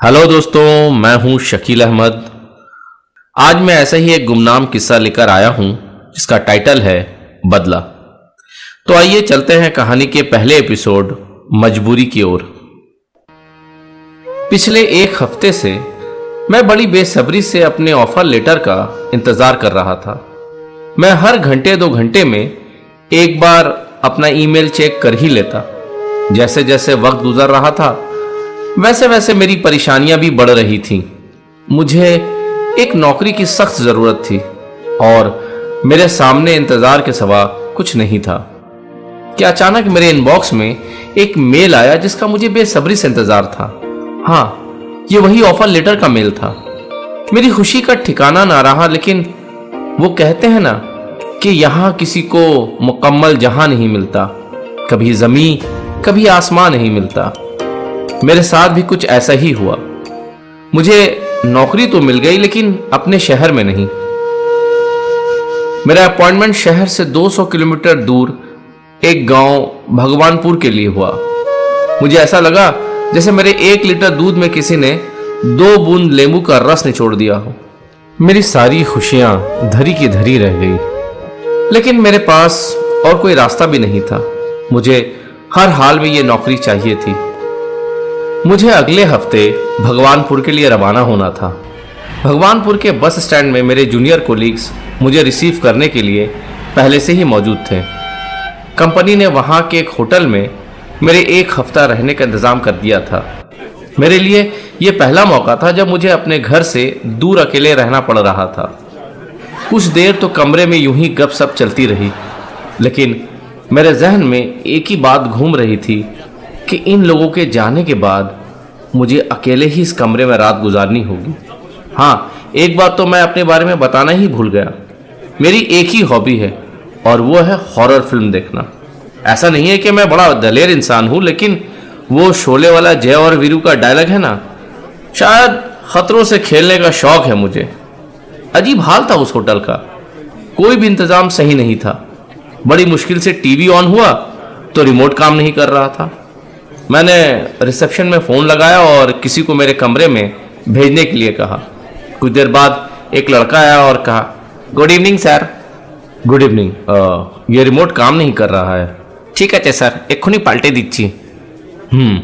Hello दोस्तों, मैं हूँ शकील अहमद। आज मैं ऐसा ही एक गुमनाम किस्सा लेकर आया हूँ, जिसका टाइटल है बदला। तो आइए चलते हैं कहानी के पहले एपिसोड मजबूरी की ओर। पिछले एक हफ़्ते से मैं बड़ी बेसब्री से अपने ऑफ़र लेटर का इंतज़ार कर रहा था। मैं हर घंटे दो घंटे में एक बार अपना ईमेल चेक कर ही लेता जैसे जैसे वक्त गुजर रहा था वैसे वैसे मेरी परेशानियाँ भी बढ़ रही थीं। मुझे एक नौकरी की सख्त ज़रूरत थी और मेरे सामने इंतज़ार के सवा कुछ नहीं था। कि अचानक मेरे इनबॉक्स में एक मेल आया जिसका मुझे बेसब्री से इंतज़ार था? हाँ ये वही ऑफ़र लेटर का मेल था। मेरी खुशी का ठिकाना ना रहा, लेकिन वो कहते हैं ना कि यहाँ किसी को मुकम्मल जहाँ नहीं मिलता। कभी जमी कभी आसमान नहीं मिलता। मेरे साथ भी कुछ ऐसा ही हुआ। मुझे नौकरी तो मिल गई, लेकिन अपने शहर में नहीं। मेरा अपॉइंटमेंट शहर से 200 किलोमीटर दूर, एक गाँव भगवानपुर के लिए हुआ। मुझे ऐसा लगा जैसे मेरे एक लीटर दूध में किसी ने दो बूंद लेंबू का रस निचोड़ दिया हो। मेरी सारी खुशियाँ धरी की धरी रह गई। लेकिन मेरे पास और कोई रास्ता भी नहीं था। मुझे हर हाल में यह नौकरी चाहिए थी। मुझे अगले हफ़्ते भगवानपुर के लिए रवाना होना था। भगवानपुर के बस स्टैंड में मेरे जूनियर कोलीग्स मुझे रिसीव करने के लिए पहले से ही मौजूद थे। कंपनी ने वहाँ के एक होटल में मेरे एक हफ़्ता रहने का इंतज़ाम कर दिया था। मेरे लिए यह पहला मौका था जब मुझे अपने घर से दूर अकेले रहना पड़ रहा था। कुछ देर तो कमरे में यूँ ही गपशप चलती रही, लेकिन मेरे जहन में एक ही बात घूम रही थी कि इन लोगों के जाने के बाद मुझे अकेले ही इस कमरे में रात गुजारनी होगी। हाँ एक बात तो मैं अपने बारे में बताना ही भूल गया। मेरी एक ही हॉबी है, और वो है हॉरर फ़िल्म देखना। ऐसा नहीं है कि मैं बड़ा दलेर इंसान हूँ, लेकिन वो शोले वाला जय और वीरू का डायलॉग है ना, शायद खतरों से खेलने का शौक है मुझे। अजीब हाल था उस होटल का। कोई भी इंतज़ाम सही नहीं था। बड़ी मुश्किल से टीवी ऑन हुआ तो रिमोट काम नहीं कर रहा था। मैंने रिसेप्शन में फ़ोन लगाया और किसी को मेरे कमरे में भेजने के लिए कहा। कुछ देर बाद एक लड़का आया और कहा good evening sir good evening ये रिमोट काम नहीं कर रहा है। ठीक है सर एक खुनी पाल्टे दीजिए हम्म।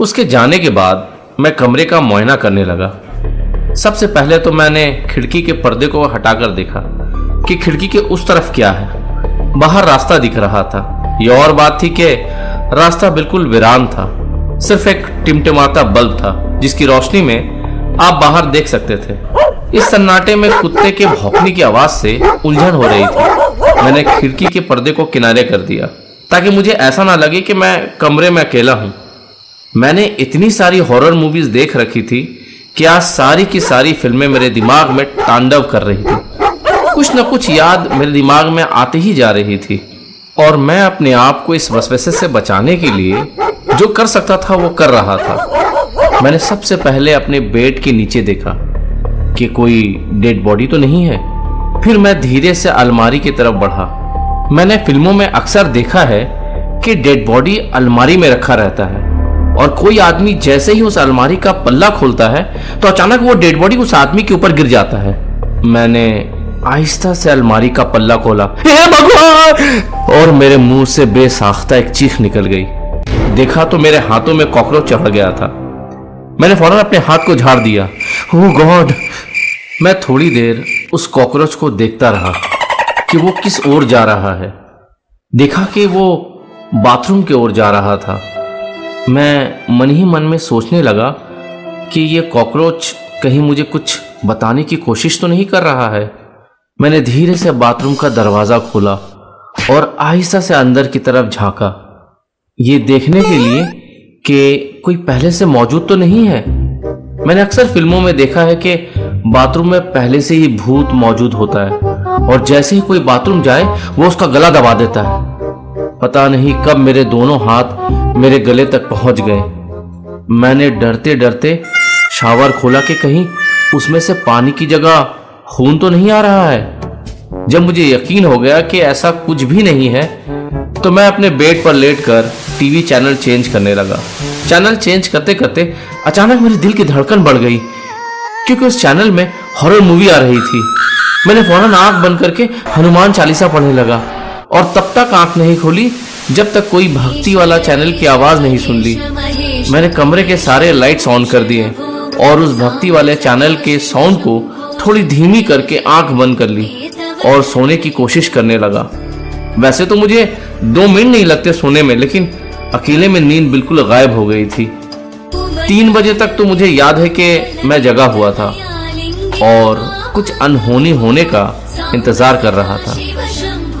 उसके जाने के बाद मैं कमरे का मुआयना करने लगा। सबसे पहले तो मैंने खिड़की के पर्दे को हटाकर देखा कि खिड़की के उस तरफ़ क्या है। बाहर रास्ता दिख रहा था। यह और बात थी कि रास्ता बिल्कुल वीरान था। सिर्फ़ एक टिमटिमाता बल्ब था, जिसकी रोशनी में आप बाहर देख सकते थे। इस सन्नाटे में कुत्ते के भौंकने की आवाज़ से उलझन हो रही थी। मैंने खिड़की के पर्दे को किनारे कर दिया, ताकि मुझे ऐसा ना लगे कि मैं कमरे में अकेला हूँ। मैंने इतनी सारी हॉरर मूवीज़ देख रखी थी कि आज सारी की सारी फ़िल्में मेरे दिमाग में तांडव कर रही थी। कुछ न कुछ याद मेरे दिमाग में आती ही जा रही थी। और मैं अपने आप को इस वसवसे से बचाने के लिए जो कर सकता था, वो कर रहा था। मैंने सबसे पहले अपने बेड के नीचे देखा कि कोई डेड बॉडी तो नहीं है। फिर मैं धीरे से अलमारी की तरफ़ बढ़ा। मैंने फ़िल्मों में अक्सर देखा है कि डेड बॉडी अलमारी में रखा रहता है और कोई आदमी जैसे ही उस अलमारी का पल्ला खोलता है तो अचानक वो डेड बॉडी उस आदमी के ऊपर गिर जाता है। मैंने आहिस्ता से अलमारी का पल्ला खोला। हे भगवान! और मेरे मुँह से बेसाख्ता एक चीख निकल गई। देखा तो मेरे हाथों में कॉकरोच चढ़ गया था। मैंने फ़ौरन अपने हाथ को झाड़ दिया। Oh God! मैं थोड़ी देर उस कॉकरोच को देखता रहा कि वो किस ओर जा रहा है। देखा कि वो बाथरूम की ओर जा रहा था। मैं मन ही मन में सोचने लगा कि ये कॉकरोच कहीं मुझे कुछ बताने की कोशिश तो नहीं कर रहा है। मैंने धीरे से बाथरूम का दरवाज़ा खोला और आहिस्ता से अंदर की तरफ़ झांका। ये देखने के लिए कि कोई पहले से मौजूद तो नहीं है। मैंने अक्सर फ़िल्मों में देखा है कि बाथरूम में पहले से ही भूत मौजूद होता है और जैसे ही कोई बाथरूम जाए, वो उसका गला दबा देता है। पता नहीं कब मेरे दोनों हाथ मेरे गले तक पहुँच गए। मैंने डरते डरते शावर खोला कि कहीं उसमें से पानी की जगह खून तो नहीं आ रहा है। जब मुझे यकीन हो गया कि ऐसा कुछ भी नहीं है तो मैं अपने बेड पर लेटकर टीवी चैनल चेंज करने लगा। चैनल चेंज करते करते अचानक मेरे दिल की धड़कन बढ़ गई, क्योंकि उस चैनल में हॉरर मूवी आ रही थी। मैंने फ़ौरन आँख बंद करके हनुमान चालीसा पढ़ने लगा, और तब तक आँख नहीं खोली, जब तक कोई भक्ति वाला चैनल की आवाज़ नहीं सुन ली। मैंने कमरे के सारे लाइट्स ऑन कर दिए, और उस भक्ति वाले चैनल के साउंड को थोड़ी धीमी करके आँख बंद कर ली और सोने की कोशिश करने लगा। वैसे तो मुझे दो मिनट नहीं लगते सोने में, लेकिन अकेले में नींद बिल्कुल गायब हो गई थी। तीन बजे तक तो मुझे याद है कि मैं जगा हुआ था और कुछ अनहोनी होने का इंतज़ार कर रहा था।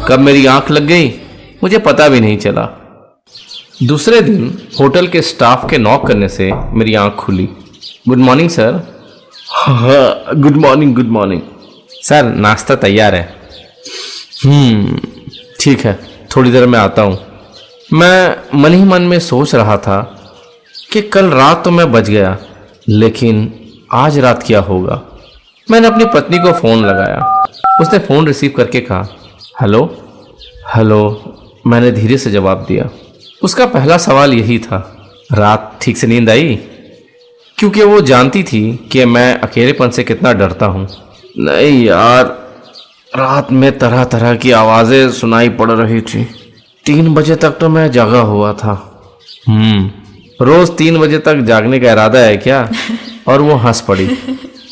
कब मेरी आँख लग गई, मुझे पता भी नहीं चला। दूसरे दिन होटल के स्टाफ के नॉक करने से मेरी आँख खुली। Good morning, sir. Good morning good morning sir नाश्ता तैयार है ठीक है थोड़ी देर में आता हूँ मैं मन ही मन में सोच रहा था कि कल रात तो मैं बच गया लेकिन आज रात क्या होगा मैंने अपनी पत्नी को फ़ोन लगाया उसने फ़ोन रिसीव करके कहा हेलो हेलो मैंने धीरे से जवाब दिया उसका पहला सवाल यही था रात ठीक से नींद आई क्योंकि वो जानती थी कि मैं अकेलेपन से कितना डरता हूँ। नहीं यार रात में तरह तरह की आवाज़ें सुनाई पड़ रही थी। तीन बजे तक तो मैं जागा हुआ था। हम्म। रोज तीन बजे तक जागने का इरादा है क्या? और वो हंस पड़ी।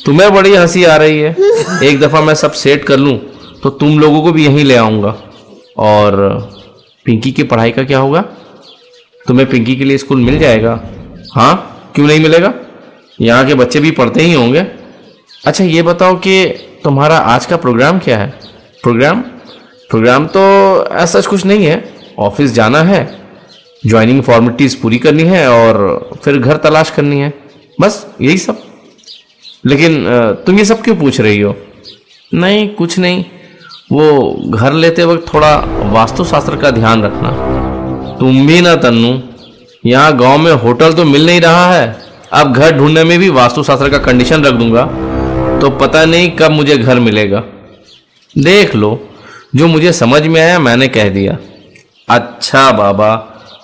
तुम्हें बड़ी हँसी आ रही है। एक दफ़ा मैं सब सेट कर लूँ तो तुम लोगों को भी यहीं ले आऊँगा। और पिंकी की पढ़ाई का क्या होगा? तुम्हें पिंकी के लिए स्कूल मिल जाएगा? हाँ? क्यों नहीं मिलेगा? यहाँ के बच्चे भी पढ़ते ही होंगे। अच्छा ये बताओ कि तुम्हारा आज का प्रोग्राम क्या है? प्रोग्राम प्रोग्राम तो ऐसा कुछ नहीं है। ऑफ़िस जाना है ज्वाइनिंग फॉर्मेलिटीज पूरी करनी है और फिर घर तलाश करनी है। बस, यही सब। लेकिन तुम ये सब क्यों पूछ रही हो? नहीं, कुछ नहीं। वो घर लेते वक्त थोड़ा वास्तुशास्त्र का ध्यान रखना। तुम भी ना तन्नू। यहाँ गाँव में होटल तो मिल नहीं रहा है। अब घर ढूँढने में भी वास्तुशास्त्र का कंडीशन रख दूँगा। तो पता नहीं कब मुझे घर मिलेगा। देख लो, जो मुझे समझ में आया मैंने कह दिया। अच्छा बाबा,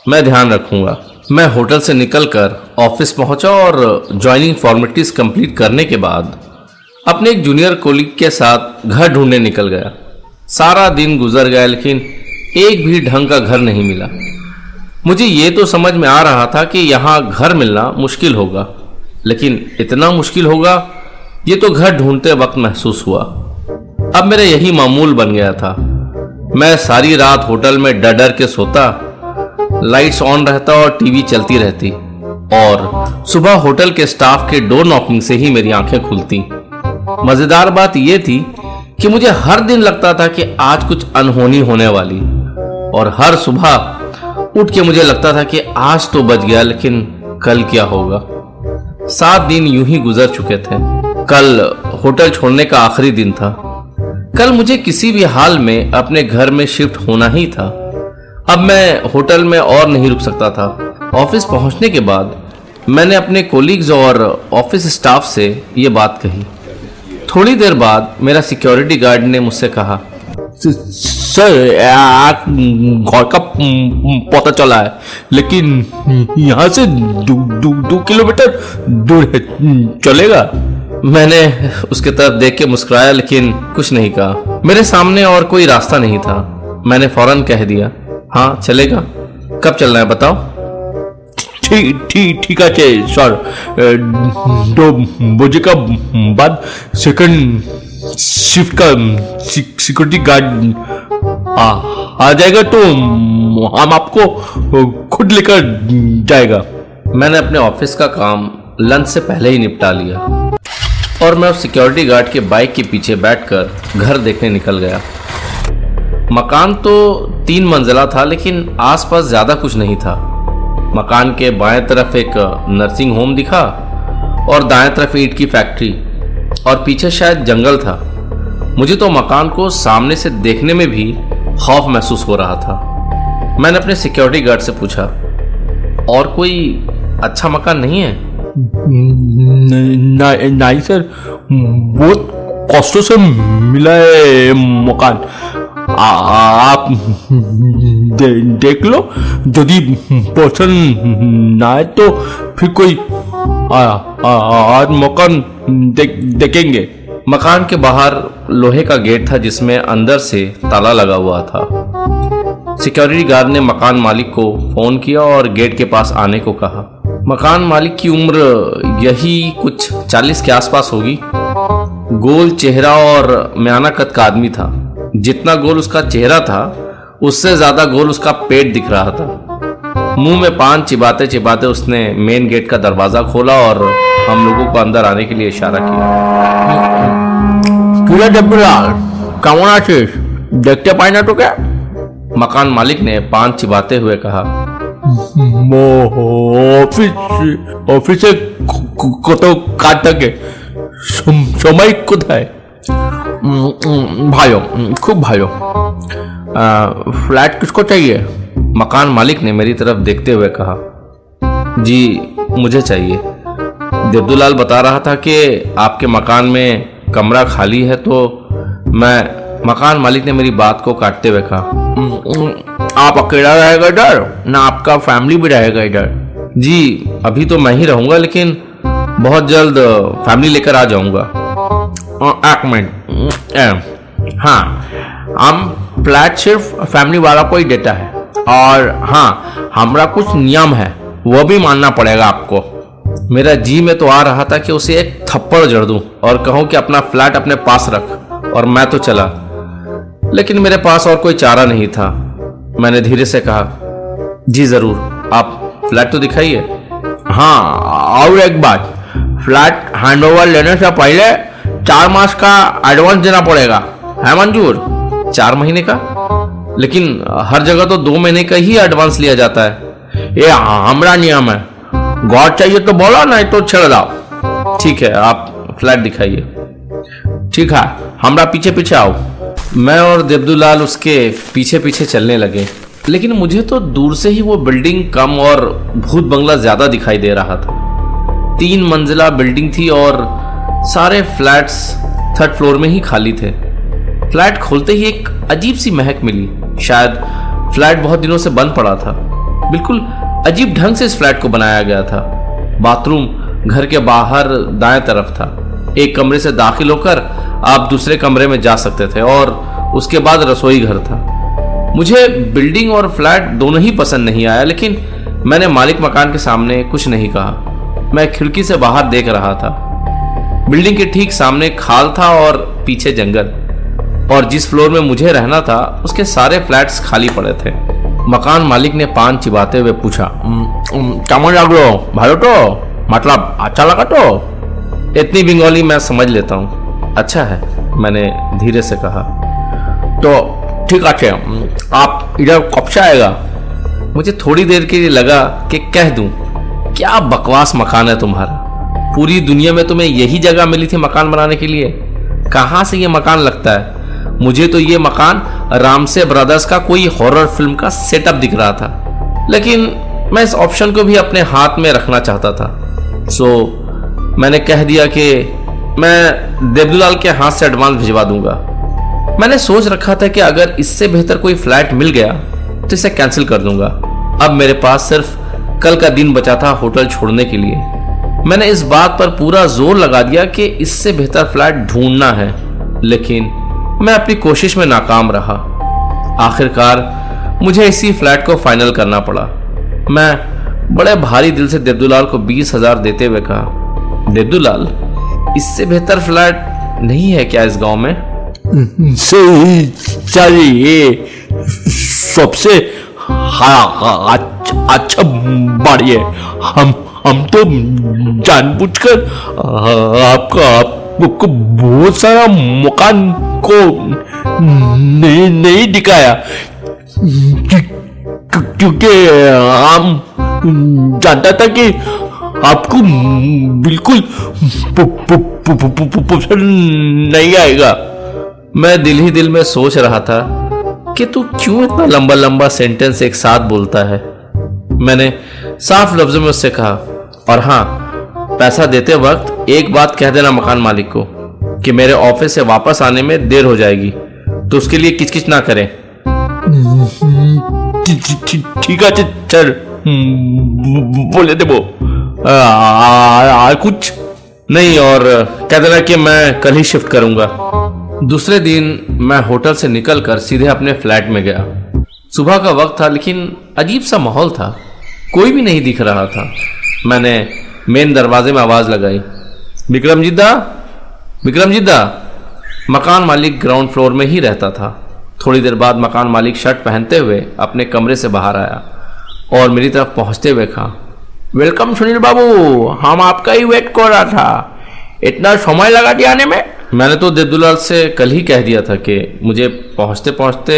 मैं ध्यान रखूँगा। मैं होटल से निकलकर ऑफ़िस पहुँचा और ज्वाइनिंग फॉर्मेलिटीज कंप्लीट करने के बाद अपने एक जूनियर कोलीग के साथ घर ढूँढने निकल गया। सारा दिन गुजर गया, लेकिन एक भी ढंग का घर नहीं मिला। मुझे ये तो समझ में आ रहा था कि यहाँ घर मिलना मुश्किल होगा, लेकिन इतना मुश्किल होगा, ये तो घर ढूंढते वक्त महसूस हुआ। अब मेरा यही मामूल बन गया था। मैं सारी रात होटल में डर डर के सोता, लाइट्स ऑन रहता और टीवी चलती रहती, और सुबह होटल के स्टाफ के डोर नॉकिंग से ही मेरी आँखें खुलती। मज़ेदार बात यह थी कि मुझे हर दिन लगता था कि आज कुछ अनहोनी होने वाली, और हर सुबह उठ के मुझे लगता था कि आज तो बच गया, लेकिन कल क्या होगा? सात दिन यूँ ही गुजर चुके थे। कल होटल छोड़ने का आखिरी दिन था। कल मुझे किसी भी हाल में अपने घर में शिफ्ट होना ही था। अब मैं होटल में और नहीं रुक सकता था। ऑफ़िस पहुँचने के बाद मैंने अपने कोलीग्स और ऑफ़िस स्टाफ से ये बात कही। थोड़ी देर बाद मेरा सिक्योरिटी गार्ड ने मुझसे कहा सर घर का पता चला है। लेकिन यहाँ से दो, दो, दो किलोमीटर दूर है। चलेगा? मैंने उसके तरफ़ देख के मुस्कुराया लेकिन कुछ नहीं कहा। मेरे सामने और कोई रास्ता नहीं था। मैंने फ़ौरन कह दिया हाँ चलेगा? कब चलना है बताओ? ठीक ठीक ठीक है सर। दो बजे का बाद सेकंड शिफ्ट का सिक्योरिटी गार्ड आ, आ जाएगा तो हम आपको खुद लेकर जाएगा। मैंने अपने ऑफ़िस का काम लंच से पहले ही निपटा लिया। और मैं उस सिक्योरिटी गार्ड के बाइक के पीछे बैठकर घर देखने निकल गया। मकान तो तीन मंजिला था लेकिन आसपास ज़्यादा कुछ नहीं था। मकान के बाएँ तरफ़ एक नर्सिंग होम दिखा और दाएँ तरफ़ ईंट की फैक्ट्री और पीछे शायद जंगल था। मुझे तो मकान को सामने से देखने में भी खौफ महसूस हो रहा था। मैंने अपने सिक्योरिटी गार्ड से पूछा और कोई अच्छा मकान नहीं है? नहीं सर बहुत कष्टों से मिला है मकान। आप दे, देख लो यदि पसंद ना है तो फिर कोई आ, आ, आज मकान देखेंगे। मकान के बाहर लोहे का गेट था जिसमें अंदर से ताला लगा हुआ था। सिक्योरिटी गार्ड ने मकान मालिक को फ़ोन किया और गेट के पास आने को कहा। मकान मालिक की उम्र यही कुछ चालीस के आसपास होगी। गोल चेहरा और म्याना कद का आदमी था। जितना गोल उसका चेहरा था, उससे ज़्यादा गोल उसका पेट दिख रहा था। मुंह में पान चिबाते चिबाते उसने मेन गेट का दरवाजा खोला और हम लोगों को अंदर आने के लिए इशारा किया কিরা দেবলাল কেমন আছিস দেখতে পাই না তোকে मकान मालिक ने पान चिबाते हुए कहा অফিস অফিসে ক- ক- কত কাজ থাকে সম- সময় কোথায় উম, উম, ভালো উম, খুব ভালো फ्लैट किसको चाहिए मकान मालिक ने मेरी तरफ़ देखते हुए कहा, जी, मुझे चाहिए। देवदूलाल बता रहा था कि आपके मकान में कमरा खाली है तो मैं मकान मालिक ने मेरी बात को काटते हुए कहा, आप अकेला रहेगा इधर, ना आपका फैमिली भी रहेगा इधर? जी, अभी तो मैं ही रहूँगा, लेकिन बहुत जल्द फैमिली लेकर आ जाऊँगा। एक मिनट हाँ हम फ्लैट सिर्फ़ फैमिली वाला को ही देता है। और हाँ हमारा कुछ नियम है, वो भी मानना पड़ेगा आपको। मेरा जी में तो आ रहा था कि उसे एक थप्पड़ जड़ दूँ और कहूँ कि अपना फ्लैट अपने पास रख, और मैं तो चला। लेकिन मेरे पास और कोई चारा नहीं था। मैंने धीरे से कहा, जी ज़रूर, आप फ्लैट तो दिखाइए। हाँ और एक बात, फ्लैट हैंडओवर लेने से पहले चार मास का एडवांस देना पड़ेगा, है मंजूर? चार महीने का? लेकिन हर जगह तो दो महीने का ही एडवांस लिया जाता है। ये हमारा नियम है। गॉड चाहिए तो बोलो, नहीं तो छेड़ दाओ ठीक है, आप फ्लैट दिखाइए। ठीक है, हमरा पीछे पीछे आओ। मैं और देवदूलाल उसके पीछे पीछे चलने लगे। लेकिन मुझे तो दूर से ही वो बिल्डिंग कम और भूत बंगला ज़्यादा दिखाई दे रहा था। तीन मंजिला बिल्डिंग थी और सारे फ्लैट्स थर्ड फ्लोर में ही खाली थे। फ्लैट खोलते ही एक अजीब सी महक मिली। शायद फ्लैट बहुत दिनों से बंद पड़ा था। बिल्कुल अजीब ढंग से इस फ्लैट को बनाया गया था। बाथरूम घर के बाहर दाएँ तरफ़ था। एक कमरे से दाखिल होकर आप दूसरे कमरे में जा सकते थे और उसके बाद रसोई घर था। मुझे बिल्डिंग और फ्लैट दोनों ही पसंद नहीं आया, लेकिन मैंने मालिक मकान के सामने कुछ नहीं कहा। मैं खिड़की से बाहर देख रहा था। बिल्डिंग के ठीक सामने खाल था और पीछे जंगल। और जिस फ्लोर में मुझे रहना था उसके सारे फ्लैट्स खाली पड़े थे मकान मालिक ने पान चिबाते हुए पूछा उम, उम, কেমন লাগলো ভালো তো मतलब अच्छा लगा तो इतनी बंगाली मैं समझ लेता हूँ अच्छा है मैंने धीरे से कहा तो ठीक है उम, आप इधर कब से आएगा मुझे थोड़ी देर के लिए लगा कि कह दूं क्या बकवास मकान है तुम्हारा पूरी दुनिया में तुम्हें यही जगह मिली थी मकान बनाने के लिए कहाँ से ये मकान लगता है मुझे तो ये मकान रामसे ब्रदर्स का कोई हॉरर फ़िल्म का सेटअप दिख रहा था। लेकिन मैं इस ऑप्शन को भी अपने हाथ में रखना चाहता था। सो so, मैंने कह दिया कि मैं देवदूलाल के हाथ से एडवांस भिजवा दूँगा। मैंने सोच रखा था कि अगर इससे बेहतर कोई फ्लैट मिल गया तो इसे कैंसिल कर दूँगा। अब मेरे पास सिर्फ़ कल का दिन बचा था होटल छोड़ने के लिए। मैंने इस बात पर पूरा ज़ोर लगा दिया कि इससे बेहतर फ्लैट ढूंढना है। लेकिन मैं अपनी कोशिश में नाकाम रहा। आखिरकार मुझे इसी फ्लैट को फाइनल करना पड़ा। मैं बड़े भारी दिल से देवदूलाल को बीस हज़ार देते हुए कहा देवदूलाल इससे बेहतर फ्लैट नहीं है क्या इस गाँव में? सही चलिए सबसे हाँ, अच्छा बढ़िए हम हम तो जानबूझकर आपका आपको बहुत सारा मकान को नहीं नहीं दिखाया। क्यों- क्यों- क्योंकि हम जानता था कि आपको बिल्कुल पसंद नहीं आएगा। मैं दिल ही दिल में सोच रहा था कि तू क्यों इतना लंबा लंबा सेंटेंस एक साथ बोलता है? मैंने साफ़ लफ्जों में उससे कहा, और हाँ पैसा देते वक्त एक बात कह देना मकान मालिक को। कि मेरे ऑफ़िस से वापस आने में देर हो जाएगी। तो उसके लिए किचकिच ना करें। ठीक है चल। हम्म, बोले दे वो। कुछ? नहीं, और कह देना कि मैं कल ही शिफ्ट करूँगा। दूसरे दिन मैं होटल से निकलकर सीधे अपने फ्लैट में गया। सुबह का वक्त था, लेकिन अजीब सा माहौल था। कोई भी नहीं दिख रहा था। मैंने मेन दरवाजे में आवाज़ लगाई। विक्रमजीत दा विक्रमजीत दा मकान मालिक ग्राउंड फ्लोर में ही रहता था। थोड़ी देर बाद मकान मालिक शर्ट पहनते हुए अपने कमरे से बाहर आया और मेरी तरफ़ पहुँचते हुए कहा वेलकम सुनील बाबू, हम आपका ही वेट कर रहा था। इतना समय लगा दिया आने में? मैंने तो देवदुलाल से कल ही कह दिया था कि मुझे पहुँचते पहुँचते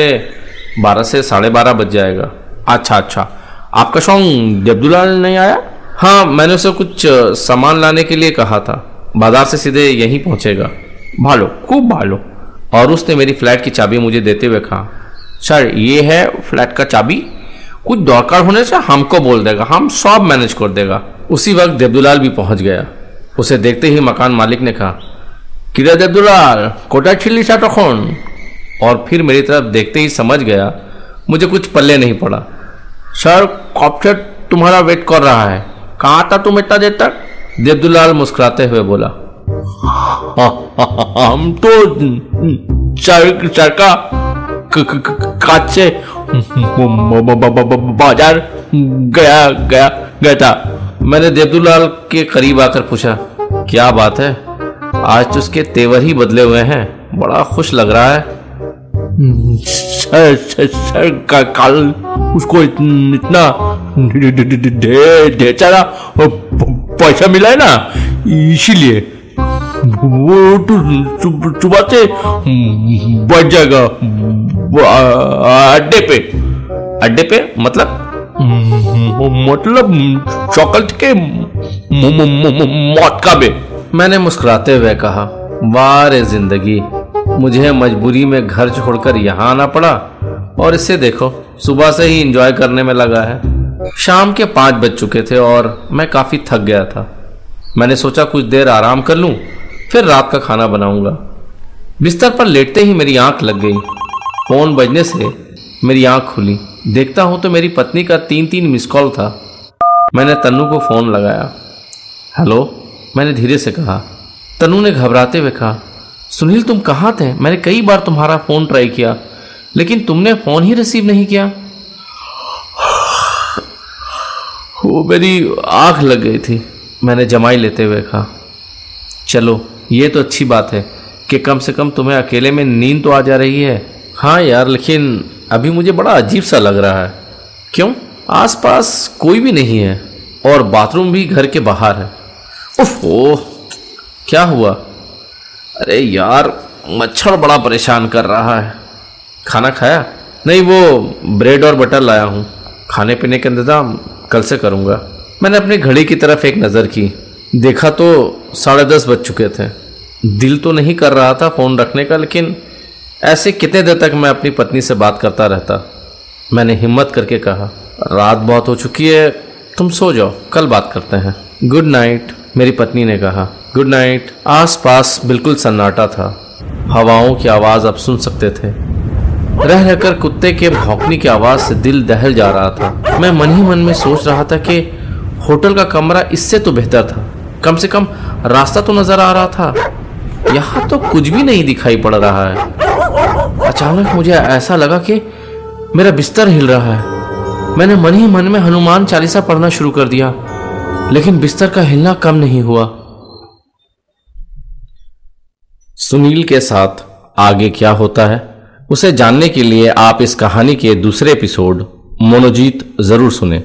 बारह से साढ़े बारह बज जाएगा। अच्छा अच्छा। आपका सॉन्ग देवदुलाल नहीं आया? हाँ मैंने उसे कुछ सामान लाने के लिए कहा था। बाज़ार से सीधे यहीं पहुंचेगा। भालो, खूब भालो। और उसने मेरी फ्लैट की चाबी मुझे देते हुए कहा, सर, ये है फ्लैट का चाबी? कुछ दरकार होने से हमको बोल देगा, हम सब मैनेज कर देगा। उसी वक्त देवदुलाल भी पहुँच गया। उसे देखते ही मकान मालिक ने कहा किरा देवदुलाल? कोटा छिली सा तখন और फिर मेरी तरफ़ देखते ही समझ गया, मुझे कुछ पल्ले नहीं पड़ा। सर से तुम्हारा वेट कर रहा है। कहाँ था तुम इतना देर तक? देवदुलाल मुस्कुराते हुए बोला, हम तो सर सर का बाज़ार गया गया गया था। मैंने देवदुलाल के करीब आकर पूछा, क्या बात है? आज तो उसके तेवर ही बदले हुए हैं। बड़ा खुश लग रहा है। सर सर सर, का, कल, उसको इतना ढेर सारा पैसा मिला है ना, इसीलिए। वो तो सुबह से बढ़ जाएगा अड्डे पे। अड्डे पे मतलब? मतलब चॉकलेट के मौत का बे मैंने मुस्कुराते हुए कहा, वारे ज़िंदगी, मुझे मजबूरी में घर छोड़कर यहाँ आना पड़ा और इसे देखो, सुबह से ही एंजॉय करने में लगा है। शाम के पाँच बज चुके थे और मैं काफ़ी थक गया था। मैंने सोचा कुछ देर आराम कर लूँ, फिर रात का खाना बनाऊँगा। बिस्तर पर लेटते ही मेरी आँख लग गई। फ़ोन बजने से मेरी आँख खुली। देखता हूँ तो मेरी पत्नी का तीन तीन मिस कॉल था। मैंने तन्नू को फ़ोन लगाया। हेलो, मैंने धीरे से कहा। तनु ने घबराते हुए कहा, सुनील, तुम कहाँ थे? मैंने कई बार तुम्हारा फ़ोन ट्राई किया, लेकिन तुमने फ़ोन ही रिसीव नहीं किया। वो मेरी आँख लग गई थी। मैंने जमाई लेते हुए कहा, चलो, ये तो अच्छी बात है कि कम से कम तुम्हें अकेले में नींद तो आ जा रही है। हाँ यार, लेकिन अभी मुझे बड़ा अजीब सा लग रहा है। क्यों? आसपास कोई भी नहीं है और बाथरूम भी घर के बाहर है। उफ ओ क्या हुआ? अरे यार, मच्छर बड़ा परेशान कर रहा है। खाना खाया? नहीं, वो ब्रेड और बटर लाया हूँ। खाने पीने का इंतज़ाम कल से करूँगा। मैंने अपनी घड़ी की तरफ़ एक नज़र की। देखा तो साढ़े दस बज चुके थे। दिल तो नहीं कर रहा था फ़ोन रखने का, लेकिन ऐसे कितने देर तक मैं अपनी पत्नी से बात करता रहता? मैंने हिम्मत करके कहा, रात बहुत हो चुकी है, तुम सो जाओ, कल बात करते हैं। गुड नाइट, मेरी पत्नी ने कहा। गुड नाइट आस पास बिल्कुल सन्नाटा था। हवाओं की आवाज़ अब सुन सकते थे। रह रहकर कुत्ते के भौंकने की आवाज़ से दिल दहल जा रहा था। मैं मन ही मन में सोच रहा था कि होटल का कमरा इससे तो बेहतर था। कम से कम रास्ता तो नज़र आ रहा था। यहाँ तो कुछ भी नहीं दिखाई पड़ रहा है। अचानक मुझे ऐसा लगा कि मेरा बिस्तर हिल रहा है। मैंने मन ही मन में हनुमान चालीसा पढ़ना शुरू कर दिया, लेकिन बिस्तर का हिलना कम नहीं हुआ। सुनील के साथ आगे क्या होता है? उसे जानने के लिए आप इस कहानी के दूसरे एपिसोड मोनोजीत ज़रूर सुने।